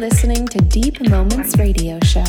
listening to Deep Moments Radio Show.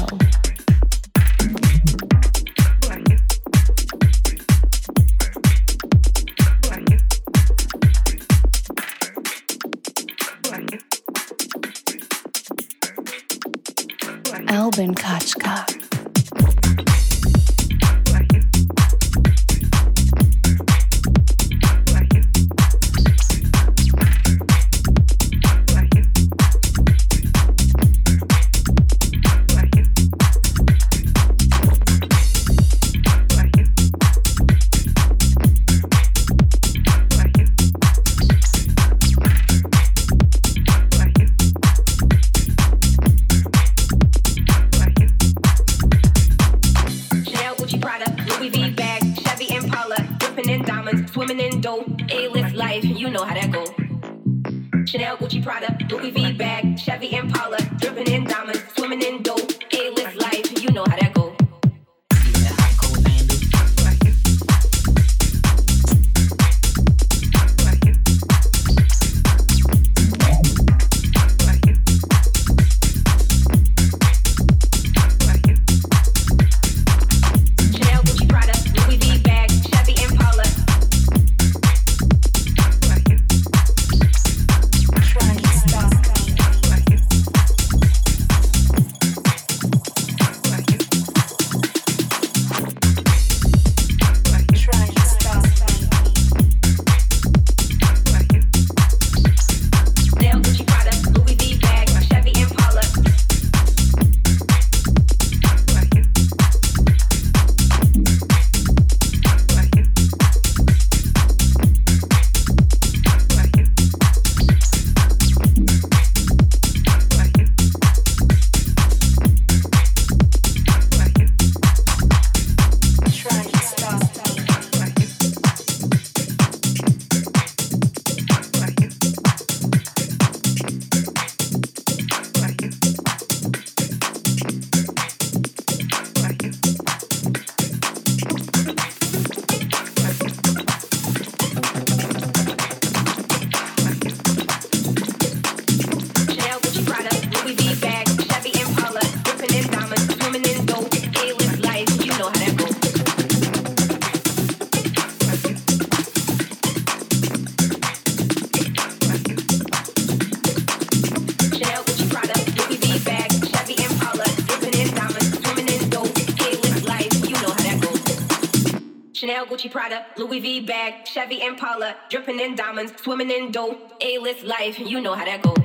Albin Kochka. Chevy Impala, dripping in diamonds, swimming in dough. A-list life, you know how that goes.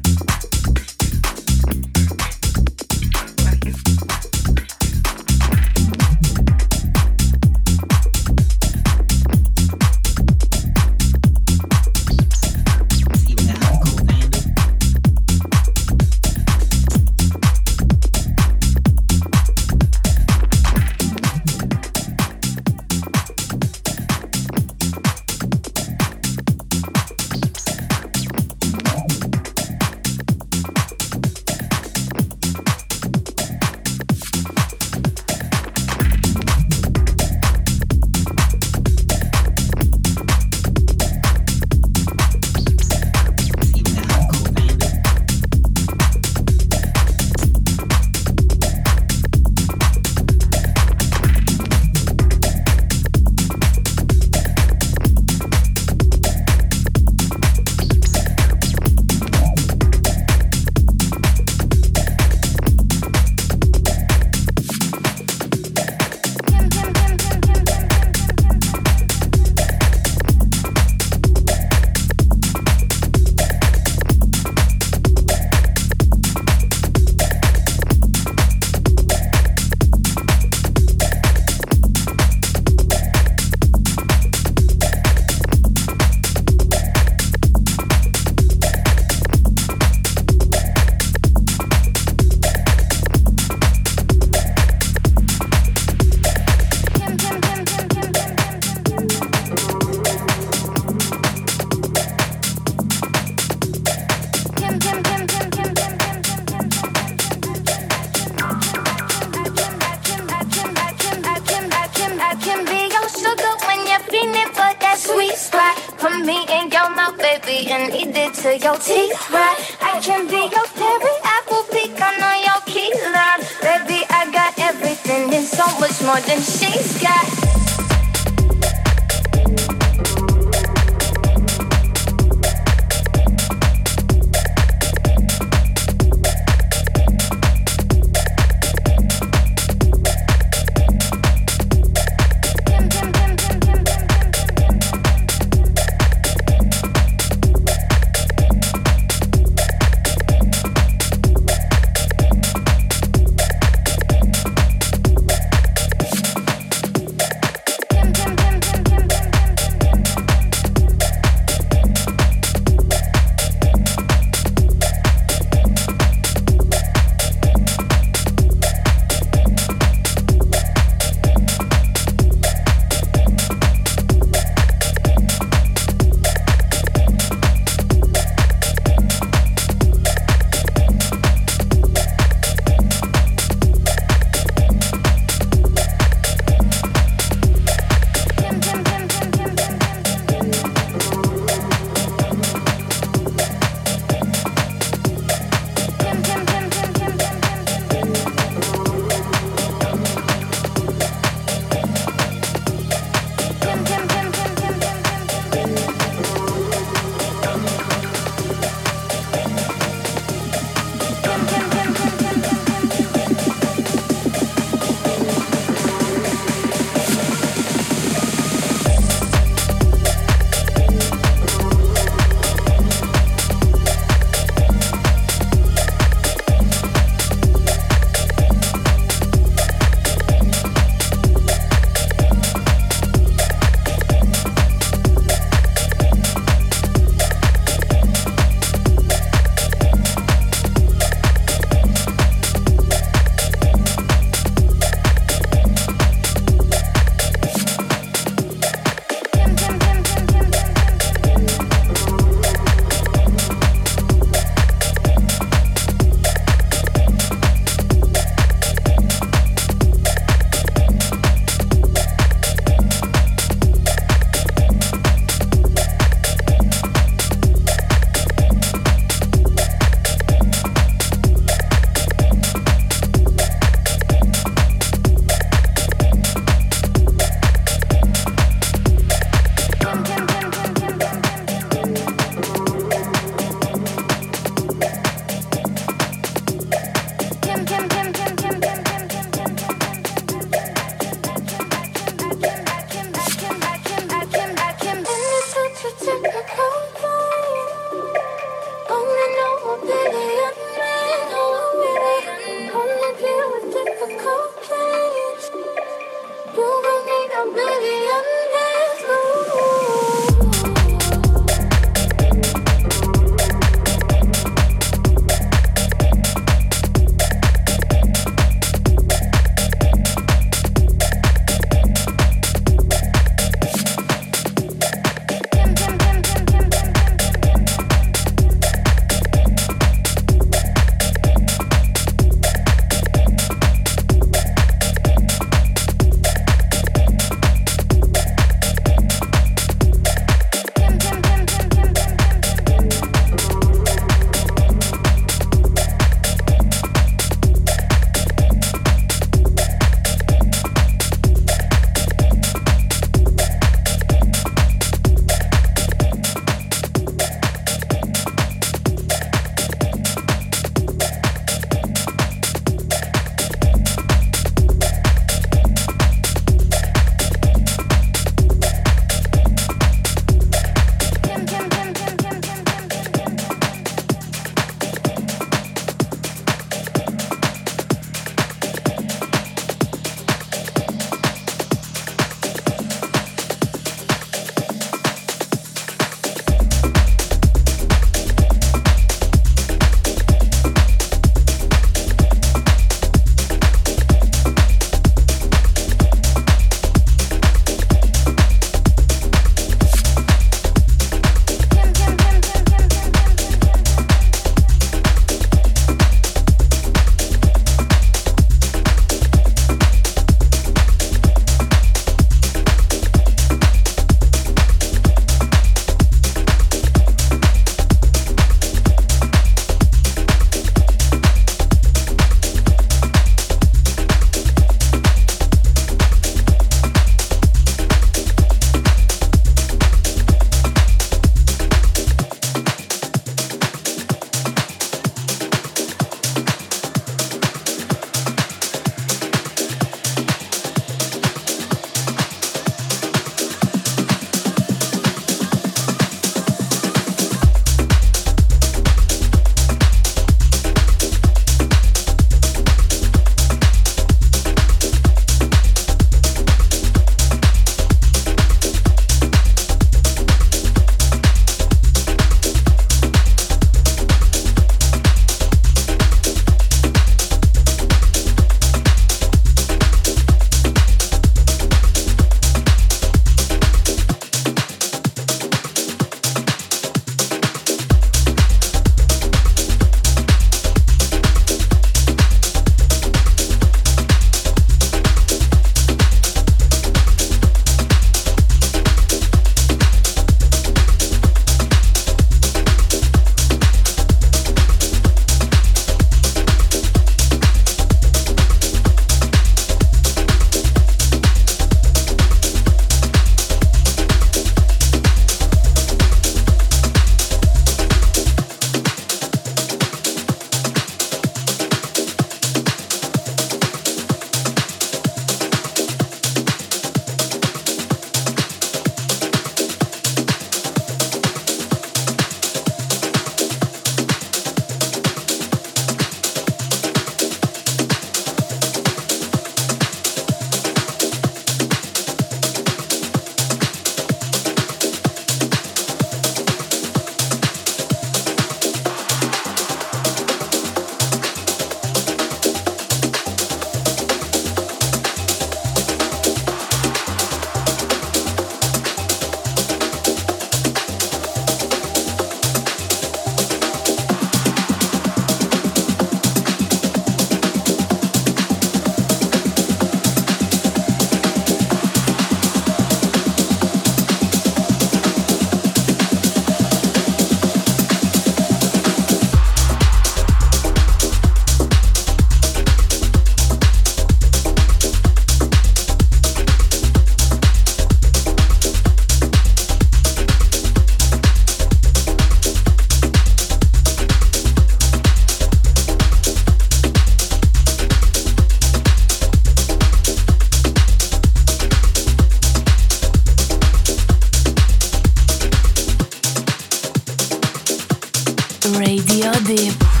Radio Deep.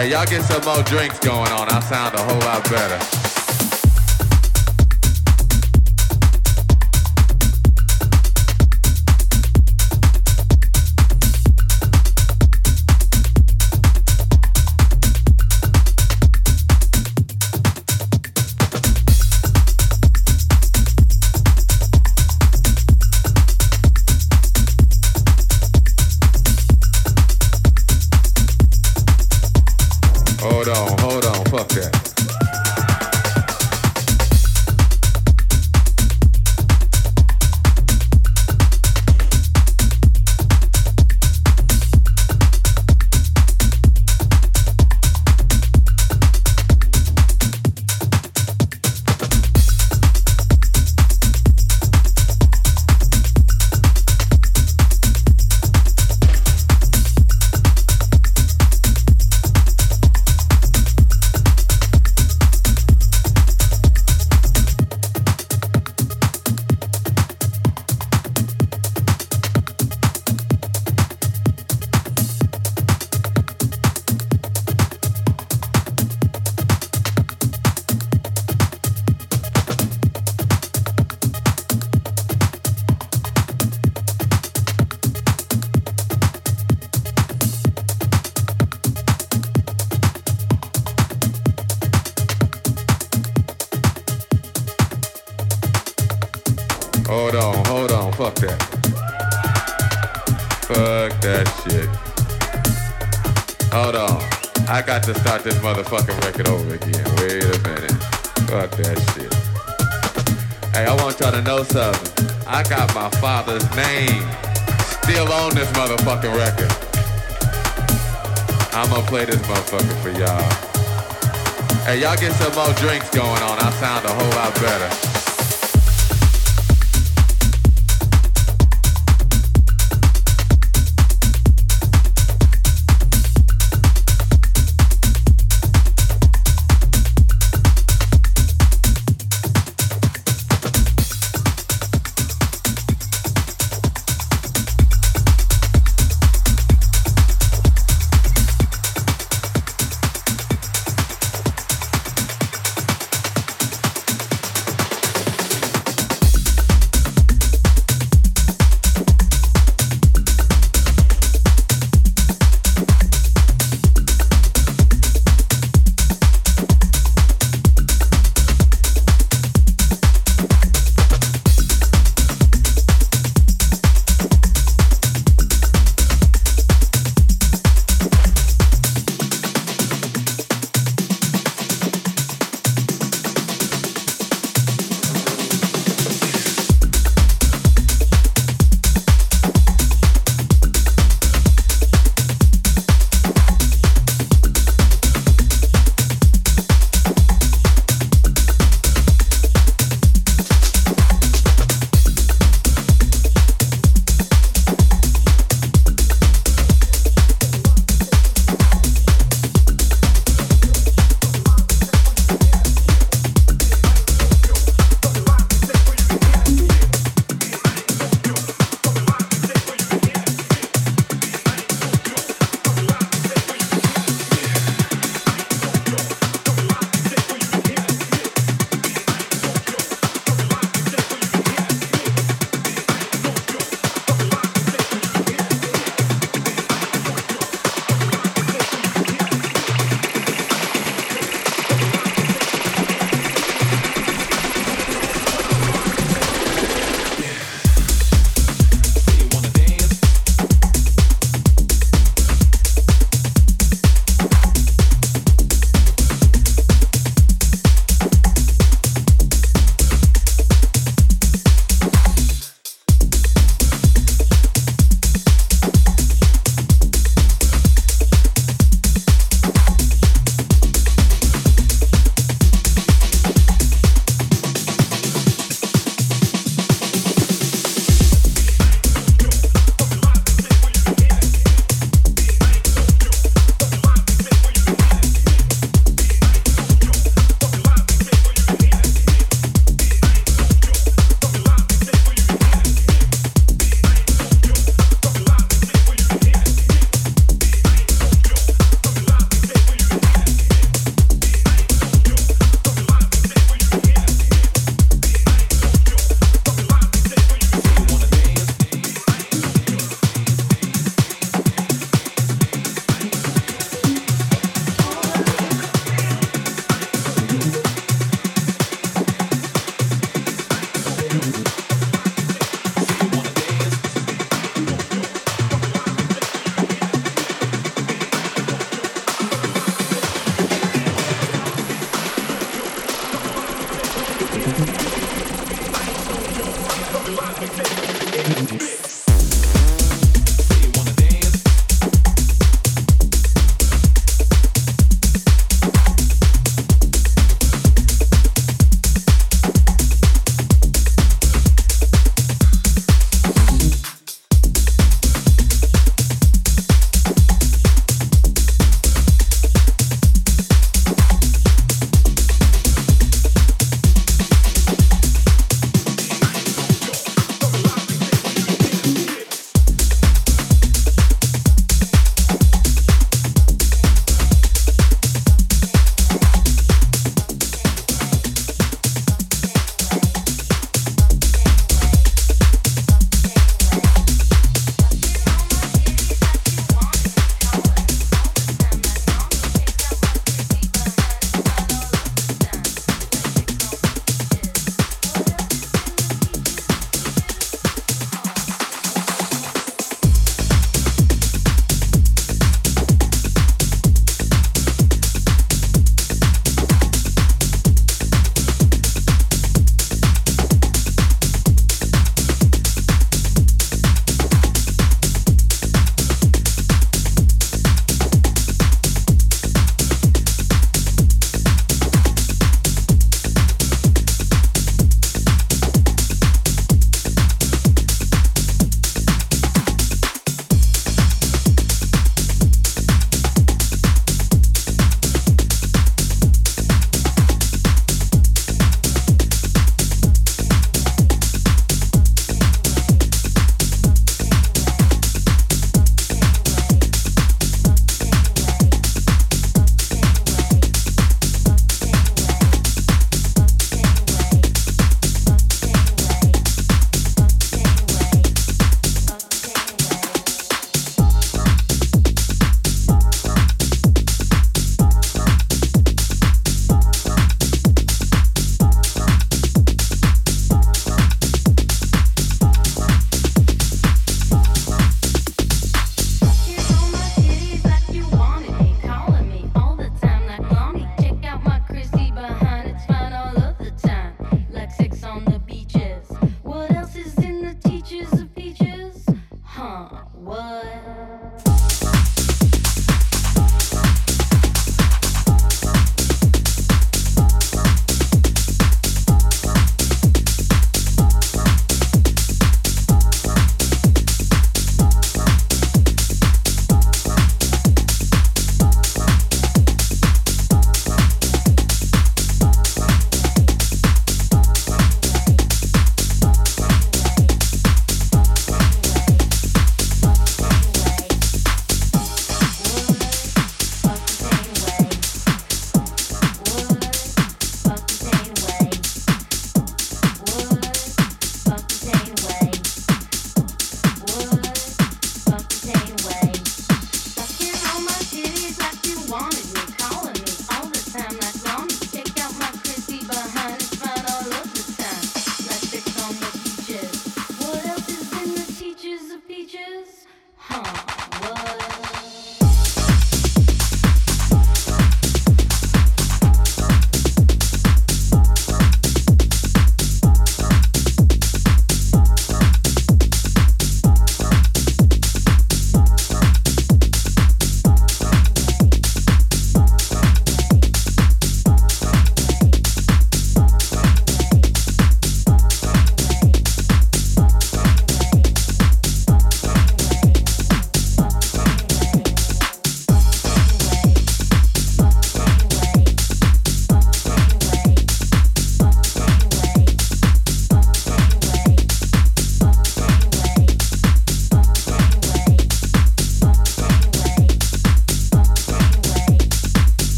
Hey, y'all get some more drinks going on. I sound a whole lot better. That shit. Hey, I want y'all to know something. I got my father's name still on this motherfucking record. I'ma play this motherfucker for y'all. Hey, y'all get some more drinks going on. I sound a whole lot better.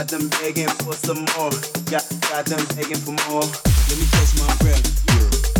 Got them begging for some more. Got, got them begging for more. Let me catch my breath. Yeah.